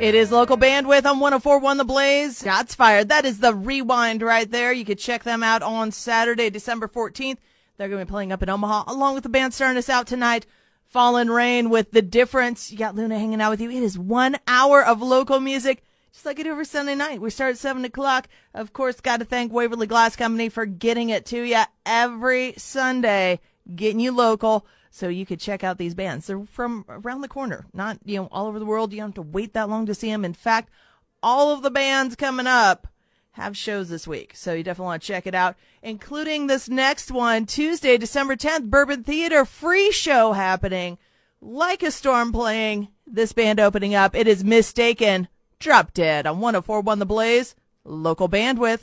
It is local bandwidth on 1041 The Blaze. Shots fired. That is the rewind right there. You could check them out on Saturday, December 14th. They're going to be playing up in Omaha along with the band starting us out tonight. Fallen Rain with The Difference. You got Luna hanging out with you. It is one hour of local music. Just like it do every Sunday night. We start at 7 o'clock. Of course, got to thank Waverly Glass Company for getting it to you every Sunday, getting you local so you could check out these bands. They're from around the corner, not you know all over the world. You don't have to wait that long to see them. In fact, all of the bands coming up have shows this week, so you definitely want to check it out, including this next one, Tuesday, December 10th, Bourbon Theater free show happening. Like a storm playing this band opening up. It is mistaken. Drop dead on 104.1 The Blaze, local bandwidth.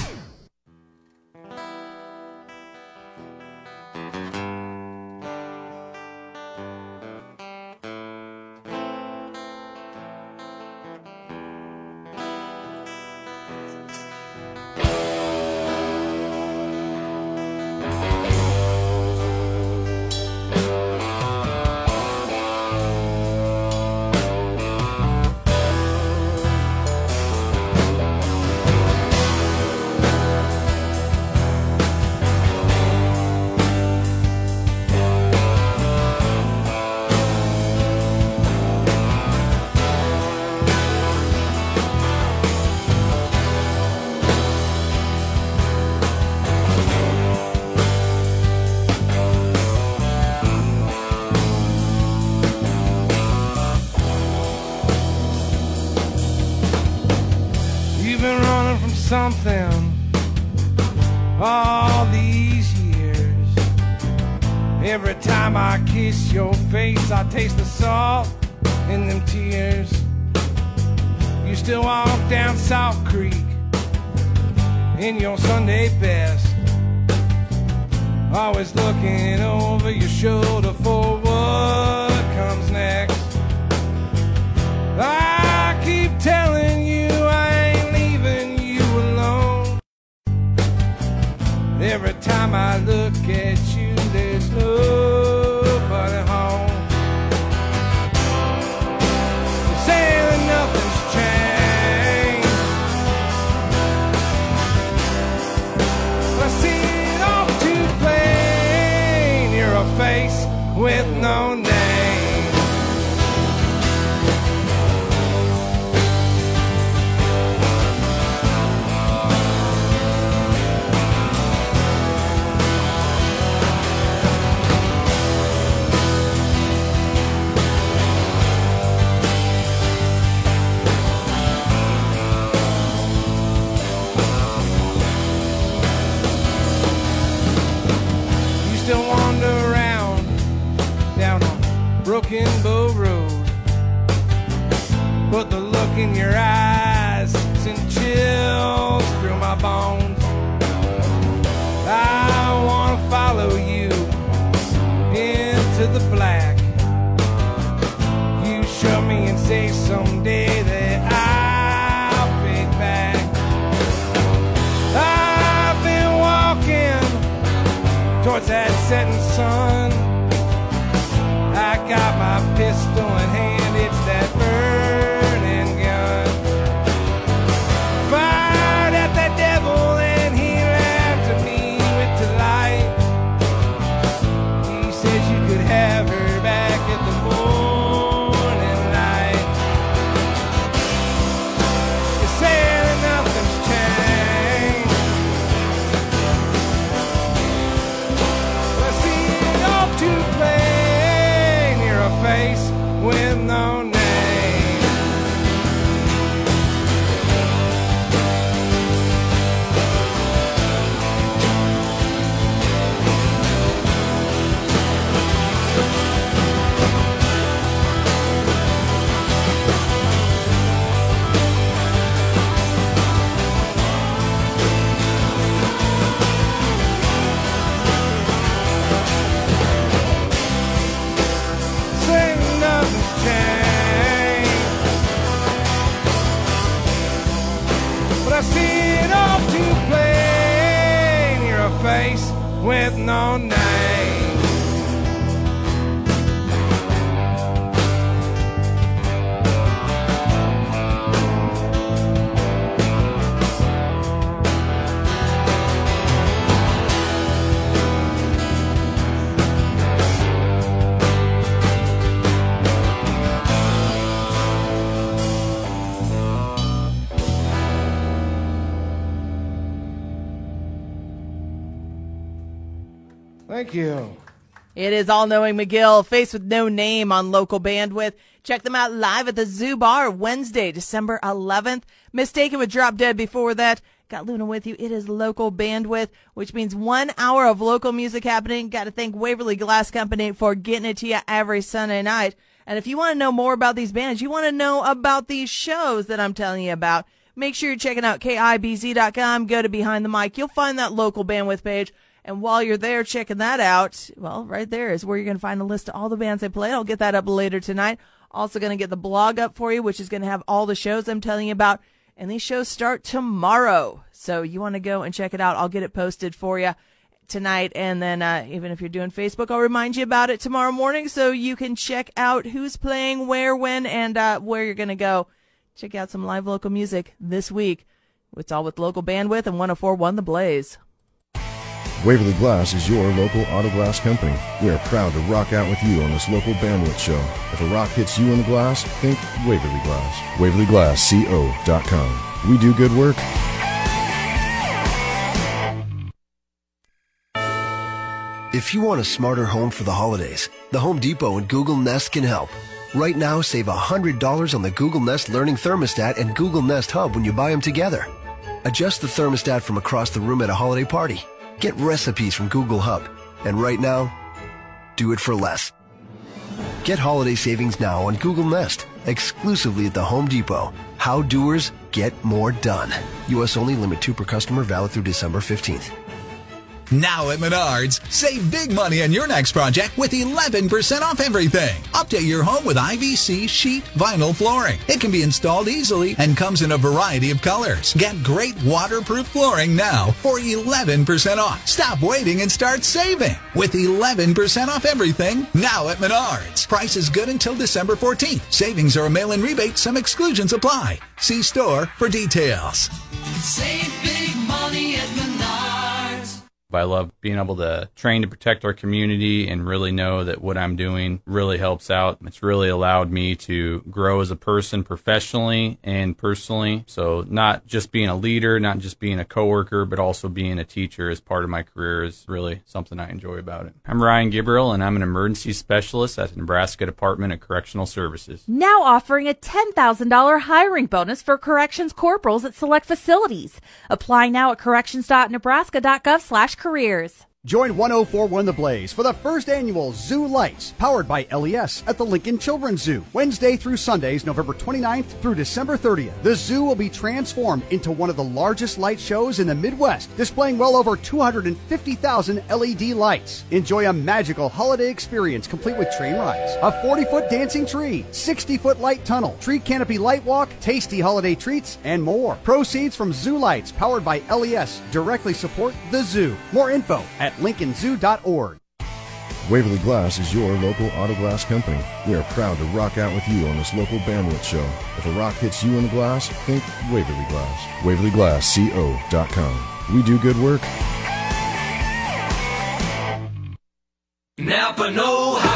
Every time I look at you, there's nobody in your eyes sent chills through my bones. I wanna follow you into the black. You show me and say someday that I'll fade back. I've been walking towards that setting sun. I got my pistol in It is All Knowing McGill, Face with No Name on local bandwidth. Check them out live at the Zoo Bar Wednesday, December 11th. Mistaken with Drop Dead before that. Got Luna with you. It is local bandwidth, which means one hour of local music happening. Got to thank Waverly Glass Company for getting it to you every Sunday night. And if you want to know more about these bands, you want to know about these shows that I'm telling you about, make sure you're checking out KIBZ.com. Go to Behind the Mic. You'll find that local bandwidth page. And while you're there checking that out, well, right there is where you're going to find a list of all the bands they play. I'll get that up later tonight. Also going to get the blog up for you, which is going to have all the shows I'm telling you about. And these shows start tomorrow. So you want to go and check it out. I'll get it posted for you tonight. And then, uh, even if you're doing Facebook, I'll remind you about it tomorrow morning so you can check out who's playing, where, when, and, uh, where you're going to go. Check out some live local music this week. It's all with local bandwidth and 1041 The Blaze. Waverly Glass is your local auto glass company. We are proud to rock out with you on this local bandwidth show. If a rock hits you in the glass, think Waverly Glass. WaverlyGlassCO.com. We do good work. If you want a smarter home for the holidays, the Home Depot and Google Nest can help. Right now, save $100 on the Google Nest Learning Thermostat and Google Nest Hub when you buy them together. Adjust the thermostat from across the room at a holiday party. Get recipes from Google Hub. And right now, do it for less. Get holiday savings now on Google Nest, exclusively at the Home Depot. How doers get more done. U.S. only limit two per customer valid through December 15th. Now at Menards, save big money on your next project with 11% off everything. Update your home with IVC sheet vinyl flooring. It can be installed easily and comes in a variety of colors. Get great waterproof flooring now for 11% off. Stop waiting and start saving with 11% off everything now at Menards. Price is good until December 14th. Savings are a mail-in rebate. Some exclusions apply. See store for details. Save big money at Menards. I love being able to train to protect our community and really know that what I'm doing really helps out. It's really allowed me to grow as a person professionally and personally. So not just being a leader, not just being a coworker, but also being a teacher as part of my career is really something I enjoy about it. I'm Ryan Gabriel and I'm an emergency specialist at the Nebraska Department of Correctional Services. Now offering a $10,000 hiring bonus for corrections corporals at select facilities. Apply now at corrections.nebraska.gov slash careers. Join 1041 The Blaze for the first annual Zoo Lights, powered by LES at the Lincoln Children's Zoo. Wednesday through Sundays, November 29th through December 30th. The zoo will be transformed into one of the largest light shows in the Midwest, displaying well over 250,000 LED lights. Enjoy a magical holiday experience complete with train rides, a 40 foot dancing tree, 60 foot light tunnel, tree canopy light walk, tasty holiday treats, and more. Proceeds from Zoo Lights, powered by LES, directly support the zoo. More info at lincolnzoo.org. Waverly Glass is your local auto glass company. We are proud to rock out with you on this local bandwidth show. If a rock hits you in the glass, think Waverly Glass. WaverlyGlassCO.com. We do good work. Napa Know How.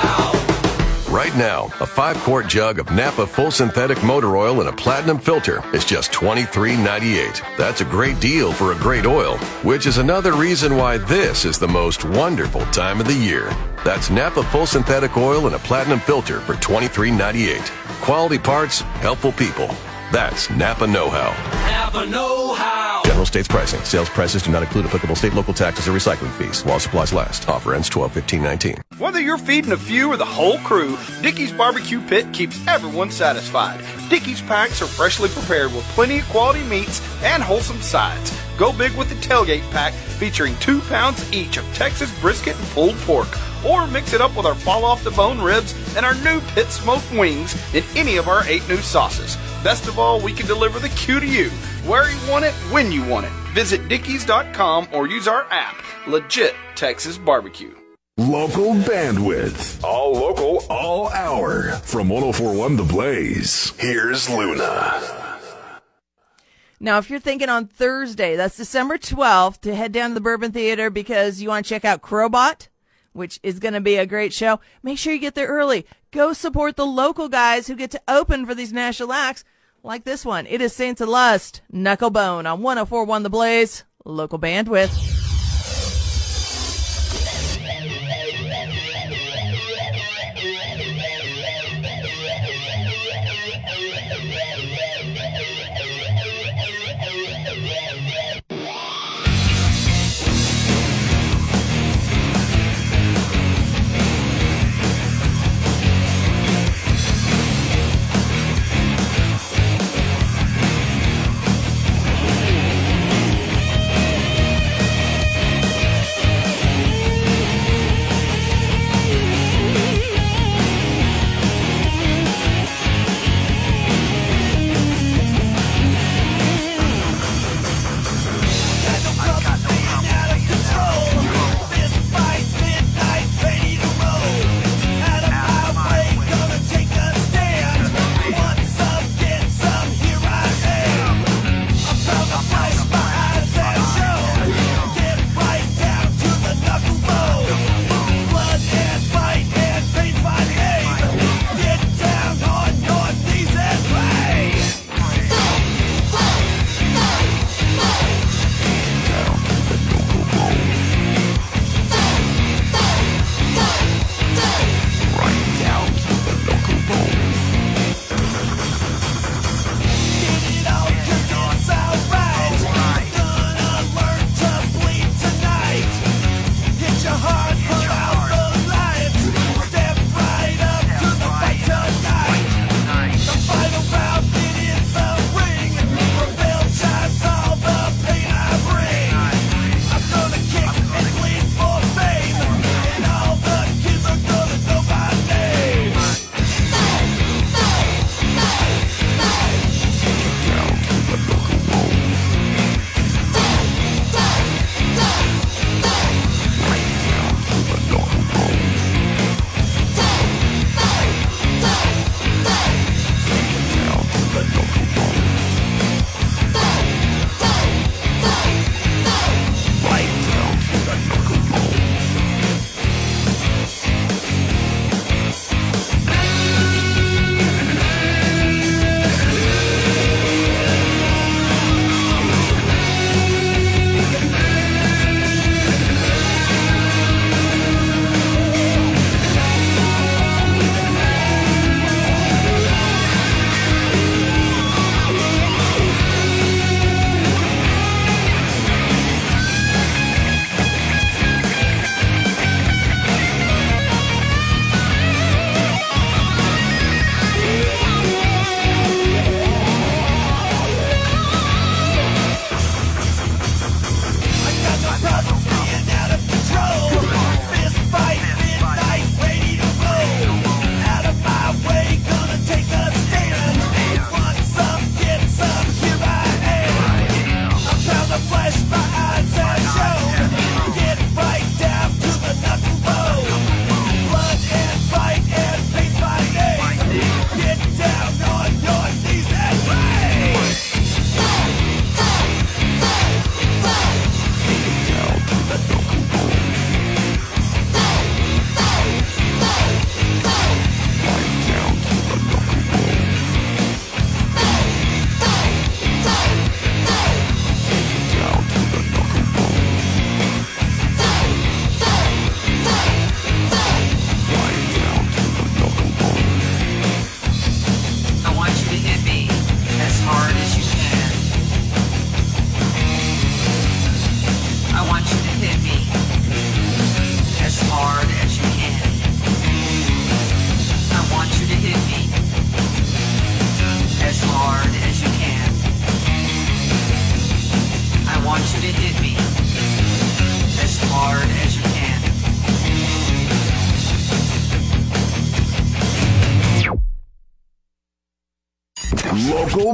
Right now, a five quart jug of Napa full synthetic motor oil in a platinum filter is just $23.98. That's a great deal for a great oil, which is another reason why this is the most wonderful time of the year. That's Napa full synthetic oil in a platinum filter for $23.98. Quality parts, helpful people. That's Napa Know How. Napa Know How. General states pricing. Sales prices do not include applicable state, local taxes, or recycling fees. While supplies last. Offer ends 12 15 19. Whether you're feeding a few or the whole crew, Dickey's Barbecue Pit keeps everyone satisfied. Dickey's packs are freshly prepared with plenty of quality meats and wholesome sides. Go big with the tailgate pack featuring two pounds each of Texas brisket and pulled pork. Or mix it up with our fall off the bone ribs and our new pit smoked wings in any of our eight new sauces. Best of all, we can deliver the Q to you, where you want it, when you want it. Visit Dickeys.com or use our app. Legit Texas Barbecue. Local bandwidth. All local, all hour. From 1041 The Blaze, here's Luna. Now, if you're thinking on Thursday, that's December 12th, to head down to the Bourbon Theater because you want to check out Crowbar, which is going to be a great show, make sure you get there early. Go support the local guys who get to open for these national acts like this one. It is Saints of Lust, Knucklebone on 1041 The Blaze, local bandwidth.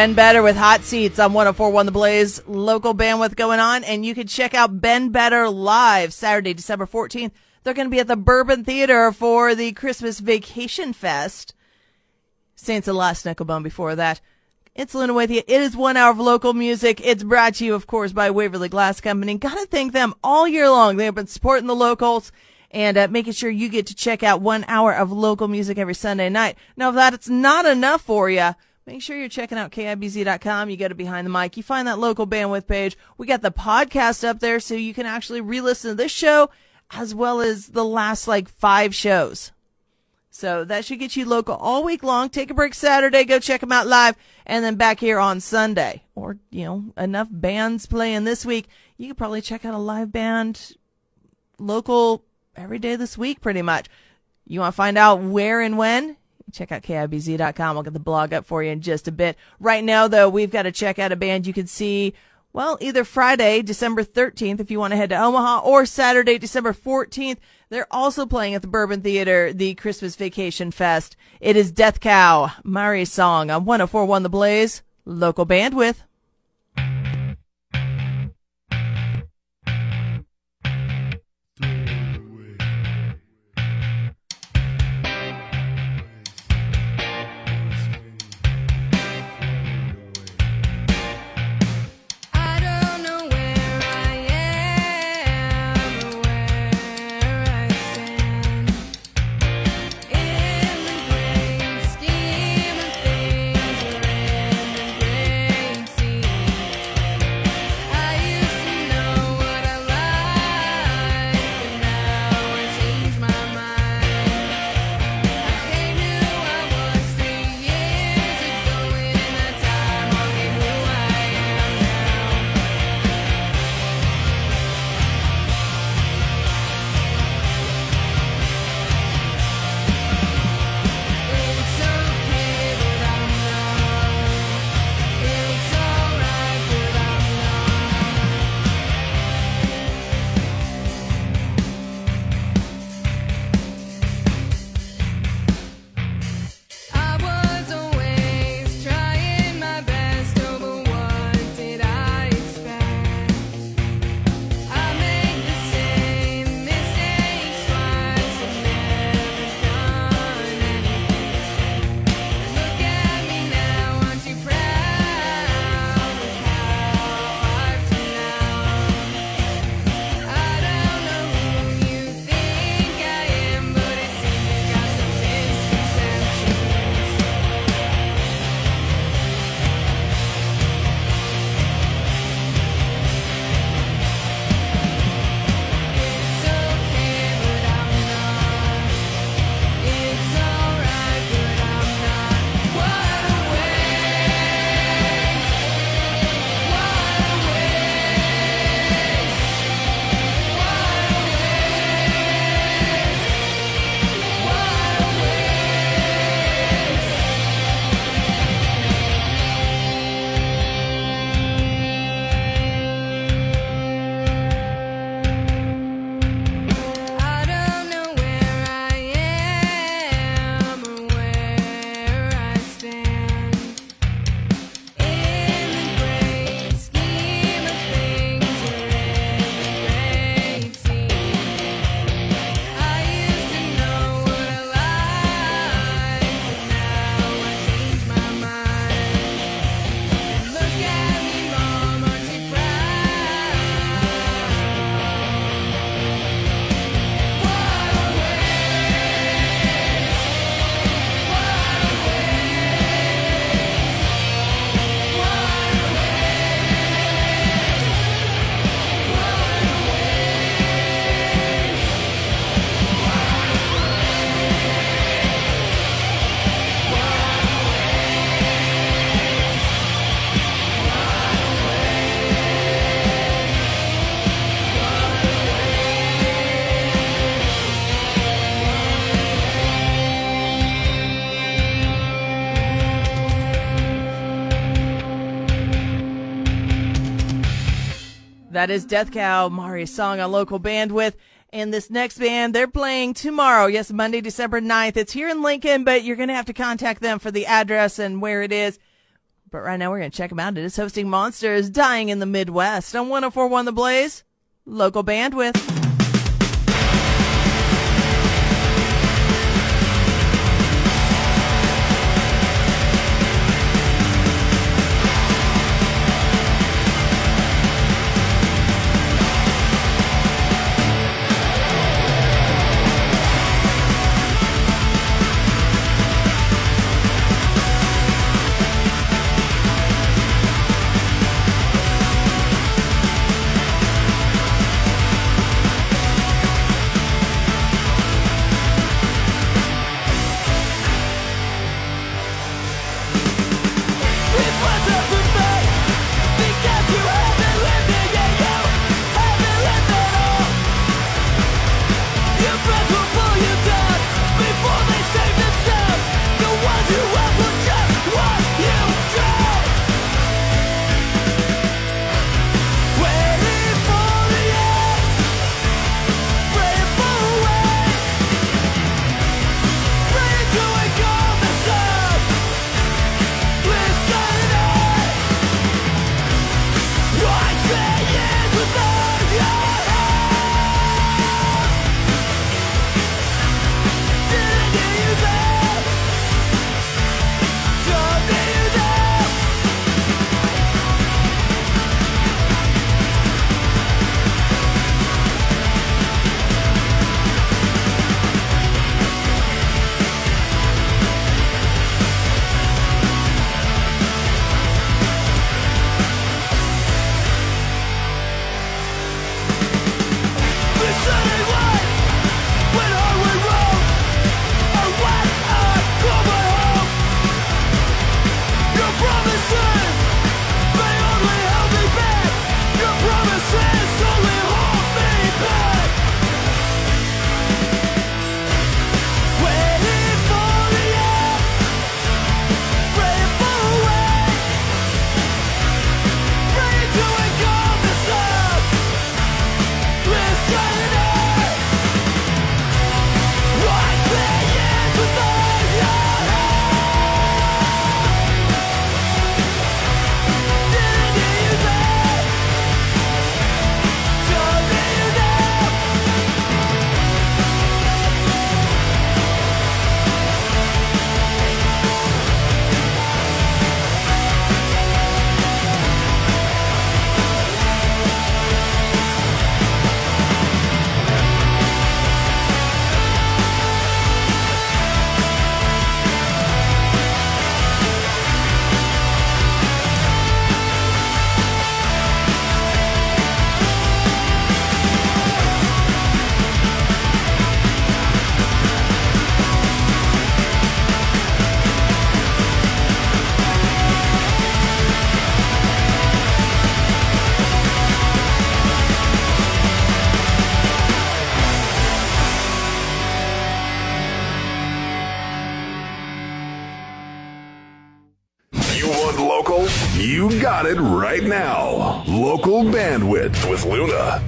Ben Better with Hot Seats on 1041 The Blaze. Local bandwidth going on. And you can check out Ben Better live Saturday, December 14th. They're going to be at the Bourbon Theater for the Christmas Vacation Fest. Saints of Last Nickelbone before that. It's Luna with you. It is one hour of local music. It's brought to you, of course, by Waverly Glass Company. Gotta thank them all year long. They have been supporting the locals and uh, making sure you get to check out one hour of local music every Sunday night. Now, if that's not enough for you, make sure you're checking out KIBZ.com. You go to Behind the Mic. You find that local bandwidth page. We got the podcast up there so you can actually re-listen to this show as well as the last like five shows. So that should get you local all week long. Take a break Saturday, go check them out live, and then back here on Sunday. Or, you know, enough bands playing this week. You could probably check out a live band local every day this week, pretty much. You want to find out where and when? Check out KIBZ.com. I'll get the blog up for you in just a bit. Right now, though, we've got to check out a band you can see, well, either Friday, December 13th, if you want to head to Omaha, or Saturday, December 14th. They're also playing at the Bourbon Theater, the Christmas Vacation Fest. It is Death Cow, Mari's song on 1041 The Blaze, local bandwidth. That is Death Cow, Mari's song on local bandwidth. And this next band, they're playing tomorrow. Yes, Monday, December 9th. It's here in Lincoln, but you're going to have to contact them for the address and where it is. But right now, we're going to check them out. It is hosting Monsters Dying in the Midwest on 1041 The Blaze, local bandwidth.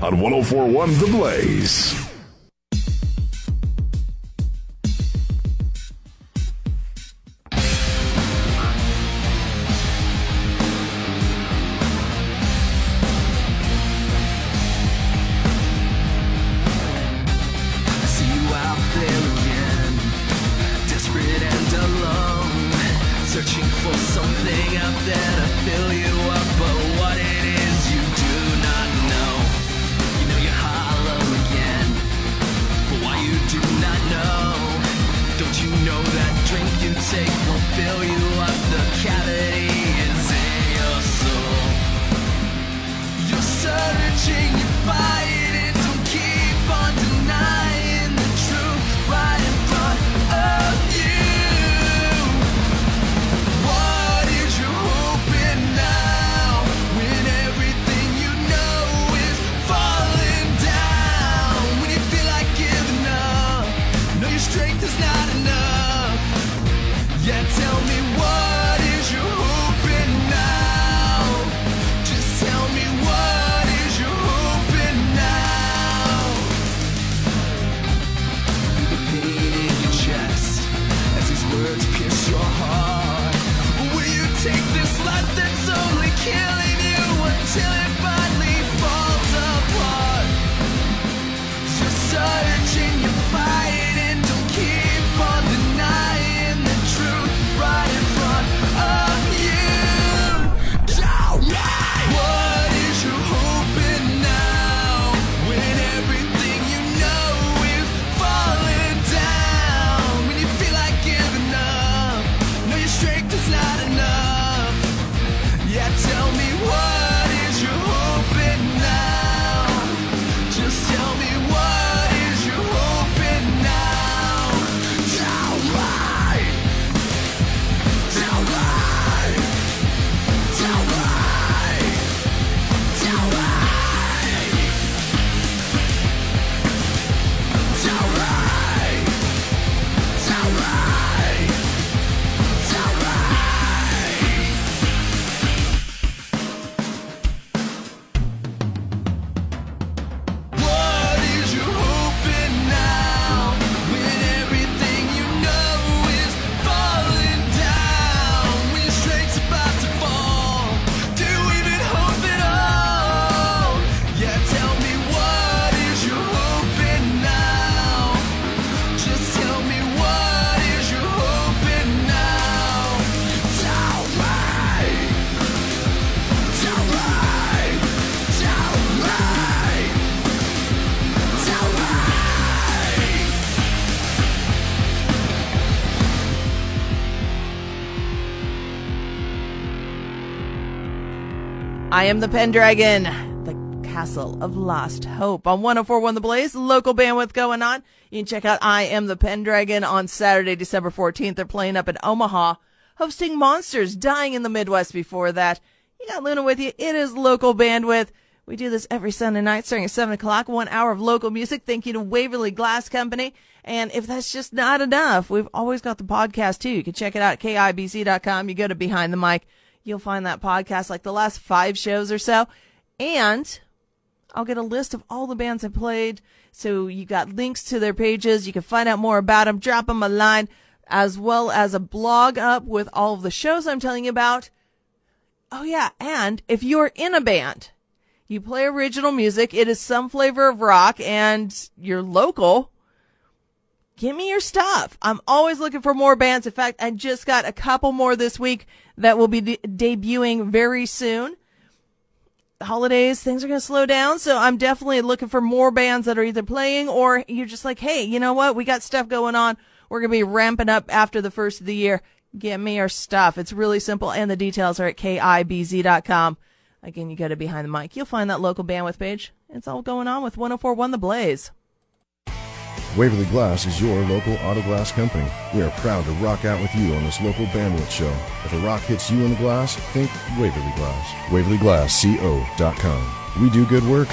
On 1041 The Blaze. I am the Pendragon, the Castle of Lost Hope on 1041 The Blaze. Local bandwidth going on. You can check out I Am the Pendragon on Saturday, December 14th. They're playing up in Omaha, hosting Monsters Dying in the Midwest before that. You got Luna with you. It is local bandwidth. We do this every Sunday night starting at 7 o'clock, one hour of local music. Thank you to Waverly Glass Company. And if that's just not enough, we've always got the podcast too. You can check it out at KIBZ.com. You go to Behind the Mic. You'll find that podcast like the last five shows or so. And I'll get a list of all the bands I played. So you got links to their pages. You can find out more about them. Drop them a line as well as a blog up with all of the shows I'm telling you about. Oh yeah. And if you're in a band, you play original music. It is some flavor of rock and you're local. Give me your stuff. I'm always looking for more bands. In fact, I just got a couple more this week that will be de- debuting very soon. Holidays, things are going to slow down. So I'm definitely looking for more bands that are either playing or you're just like, Hey, you know what? We got stuff going on. We're going to be ramping up after the first of the year. Get me your stuff. It's really simple. And the details are at KIBZ.com. Again, you go to Behind the Mic. You'll find that local bandwidth page. It's all going on with 1041 The Blaze. Waverly Glass is your local auto glass company. We are proud to rock out with you on this local bandwidth show. If a rock hits you in the glass, think Waverly Glass. WaverlyGlassCO.com. We do good work.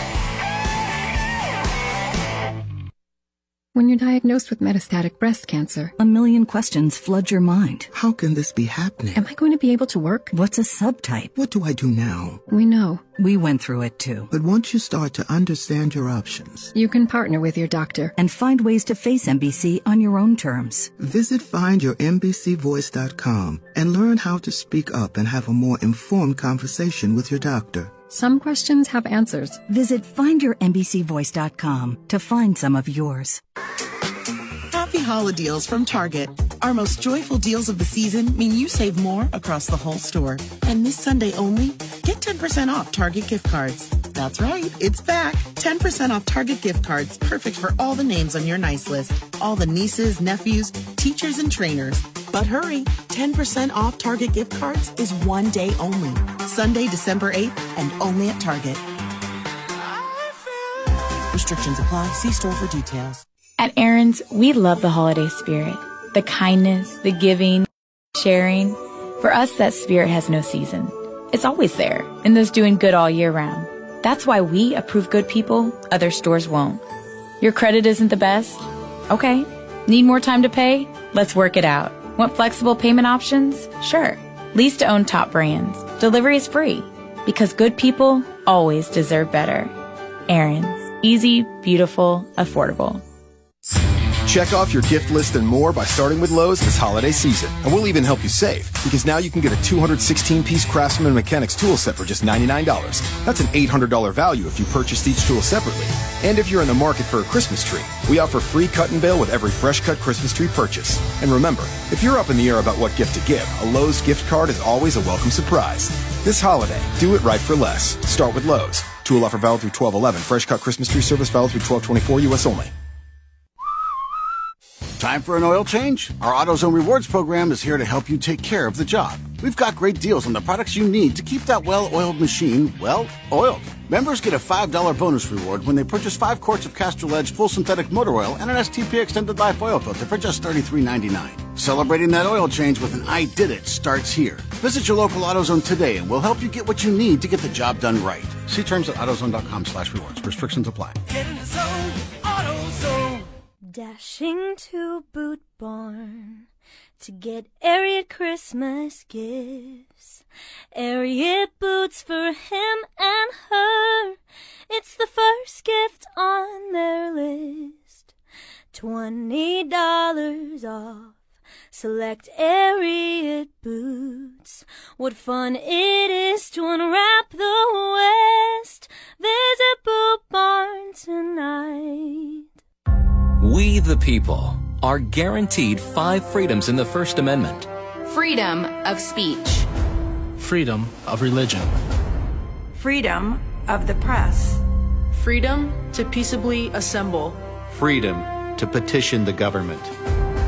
When you're diagnosed with metastatic breast cancer, a million questions flood your mind. How can this be happening? Am I going to be able to work? What's a subtype? What do I do now? We know. We went through it too. But once you start to understand your options, You can partner with your doctor and find ways to face MBC on your own terms. visit findyourmbcvoice.com and learn how to speak up and have a more informed conversation with your doctor. Some questions have answers. Visit findyourmbcvoice.com to find some of yours. Happy holiday deals from Target. Our most joyful deals of the season mean you save more across the whole store. And this Sunday only, get 10% off Target gift cards. That's right, it's back. 10% off Target gift cards, perfect for all the names on your nice list. All the nieces, nephews, teachers, and trainers. But hurry, 10% off Target gift cards is one day only. Sunday, December 8th, and only at Target. Restrictions apply. See store for details. At Aaron's, we love the holiday spirit the kindness, the giving, sharing. For us, that spirit has no season. It's always there, and those doing good all year round. That's why we approve good people other stores won't. Your credit isn't the best? Okay. Need more time to pay? Let's work it out. Want flexible payment options? Sure. Lease to own top brands. Delivery is free. Because good people always deserve better. Aaron's. Easy, beautiful, affordable. Check off your gift list and more by starting with Lowe's this holiday season. And we'll even help you save because now you can get a 216 piece Craftsman Mechanics tool set for just $99. That's an $800 value if you purchased each tool separately. And if you're in the market for a Christmas tree, we offer free cut and bale with every fresh cut Christmas tree purchase. And remember, if you're up in the air about what gift to give, a Lowe's gift card is always a welcome surprise. This holiday, do it right for less. Start with Lowe's. Tool offer valid through 1211. Fresh cut Christmas tree service valid through 1224 US only. Time for an oil change? Our AutoZone Rewards program is here to help you take care of the job. We've got great deals on the products you need to keep that well oiled machine well oiled. Members get a $5 bonus reward when they purchase 5 quarts of Castrol Edge full synthetic motor oil and an STP extended life oil filter for just $33.99. Celebrating that oil change with an I Did It starts here. Visit your local AutoZone today and we'll help you get what you need to get the job done right. See terms at AutoZone.com slash rewards. Restrictions apply. Dashing to Boot Barn to get Ariat Christmas gifts. Ariat boots for him and her. It's the first gift on their list. Twenty dollars off. Select Ariat boots. What fun it is to unwrap the West. Visit Boot Barn tonight. We, the people, are guaranteed five freedoms in the First Amendment. Freedom of speech. Freedom of religion. Freedom of the press. Freedom to peaceably assemble. Freedom to petition the government.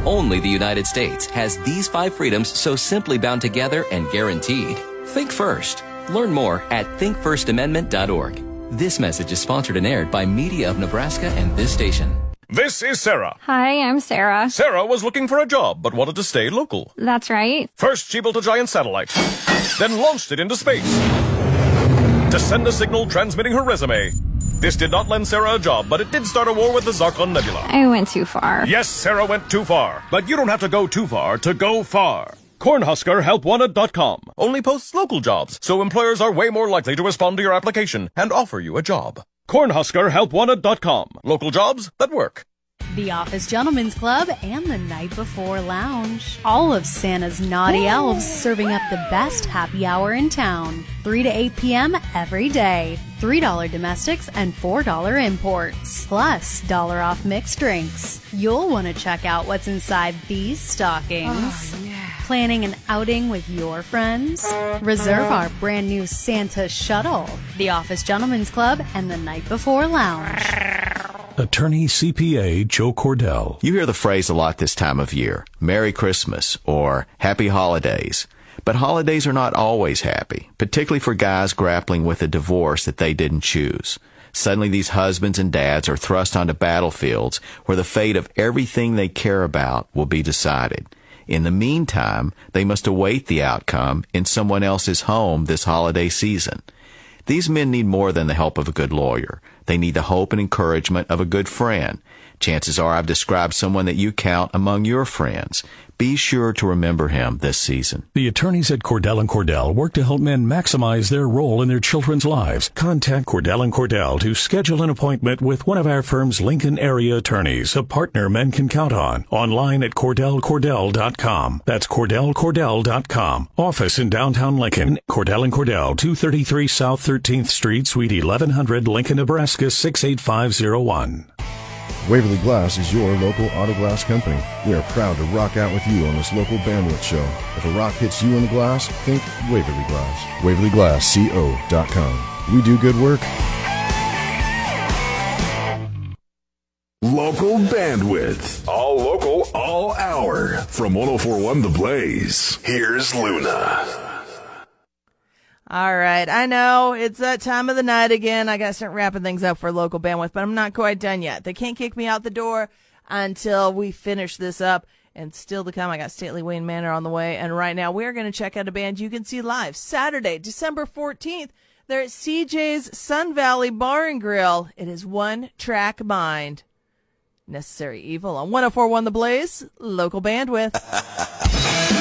Only the United States has these five freedoms so simply bound together and guaranteed. Think first. Learn more at thinkfirstamendment.org. This message is sponsored and aired by Media of Nebraska and this station. This is Sarah. Hi, I'm Sarah. Sarah was looking for a job but wanted to stay local. That's right. First, she built a giant satellite, then launched it into space to send a signal transmitting her resume. This did not lend Sarah a job, but it did start a war with the Zarkon Nebula. I went too far. Yes, Sarah went too far, but you don't have to go too far to go far. CornhuskerHelpWanted.com only posts local jobs, so employers are way more likely to respond to your application and offer you a job. CornhuskerHelpWanted.com local jobs that work. The Office Gentlemen's Club and the Night Before Lounge. All of Santa's naughty elves serving up the best happy hour in town. 3 to 8 p.m. every day. $3 domestics and $4 imports. Plus, dollar off mixed drinks. You'll want to check out what's inside these stockings. Oh, Planning an outing with your friends? Reserve our brand new Santa Shuttle, the Office Gentlemen's Club, and the Night Before Lounge. Attorney CPA Joe Cordell. You hear the phrase a lot this time of year Merry Christmas or Happy Holidays. But holidays are not always happy, particularly for guys grappling with a divorce that they didn't choose. Suddenly these husbands and dads are thrust onto battlefields where the fate of everything they care about will be decided. In the meantime, they must await the outcome in someone else's home this holiday season. These men need more than the help of a good lawyer. They need the hope and encouragement of a good friend. Chances are I've described someone that you count among your friends. Be sure to remember him this season. The attorneys at Cordell and Cordell work to help men maximize their role in their children's lives. Contact Cordell and Cordell to schedule an appointment with one of our firm's Lincoln area attorneys, a partner men can count on. Online at cordellcordell.com. That's cordellcordell.com. Office in downtown Lincoln. Cordell and Cordell, 233 South 13th Street, Suite 1100, Lincoln, Nebraska 68501. Waverly Glass is your local auto glass company. We are proud to rock out with you on this local bandwidth show. If a rock hits you in the glass, think Waverly Glass. WaverlyGlassCO.com. We do good work. Local bandwidth. All local, all hour. From 1041 The Blaze, here's Luna. All right. I know it's that time of the night again. I got to start wrapping things up for local bandwidth, but I'm not quite done yet. They can't kick me out the door until we finish this up. And still to come, I got Stately Wayne Manor on the way. And right now, we're going to check out a band you can see live Saturday, December 14th. They're at CJ's Sun Valley Bar and Grill. It is One Track Mind. Necessary Evil on 1041 The Blaze, local bandwidth.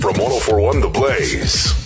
from 1041 The Blaze.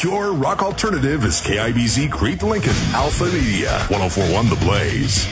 Pure rock alternative is KIBZ Crete Lincoln, Alpha Media, 1041 The Blaze.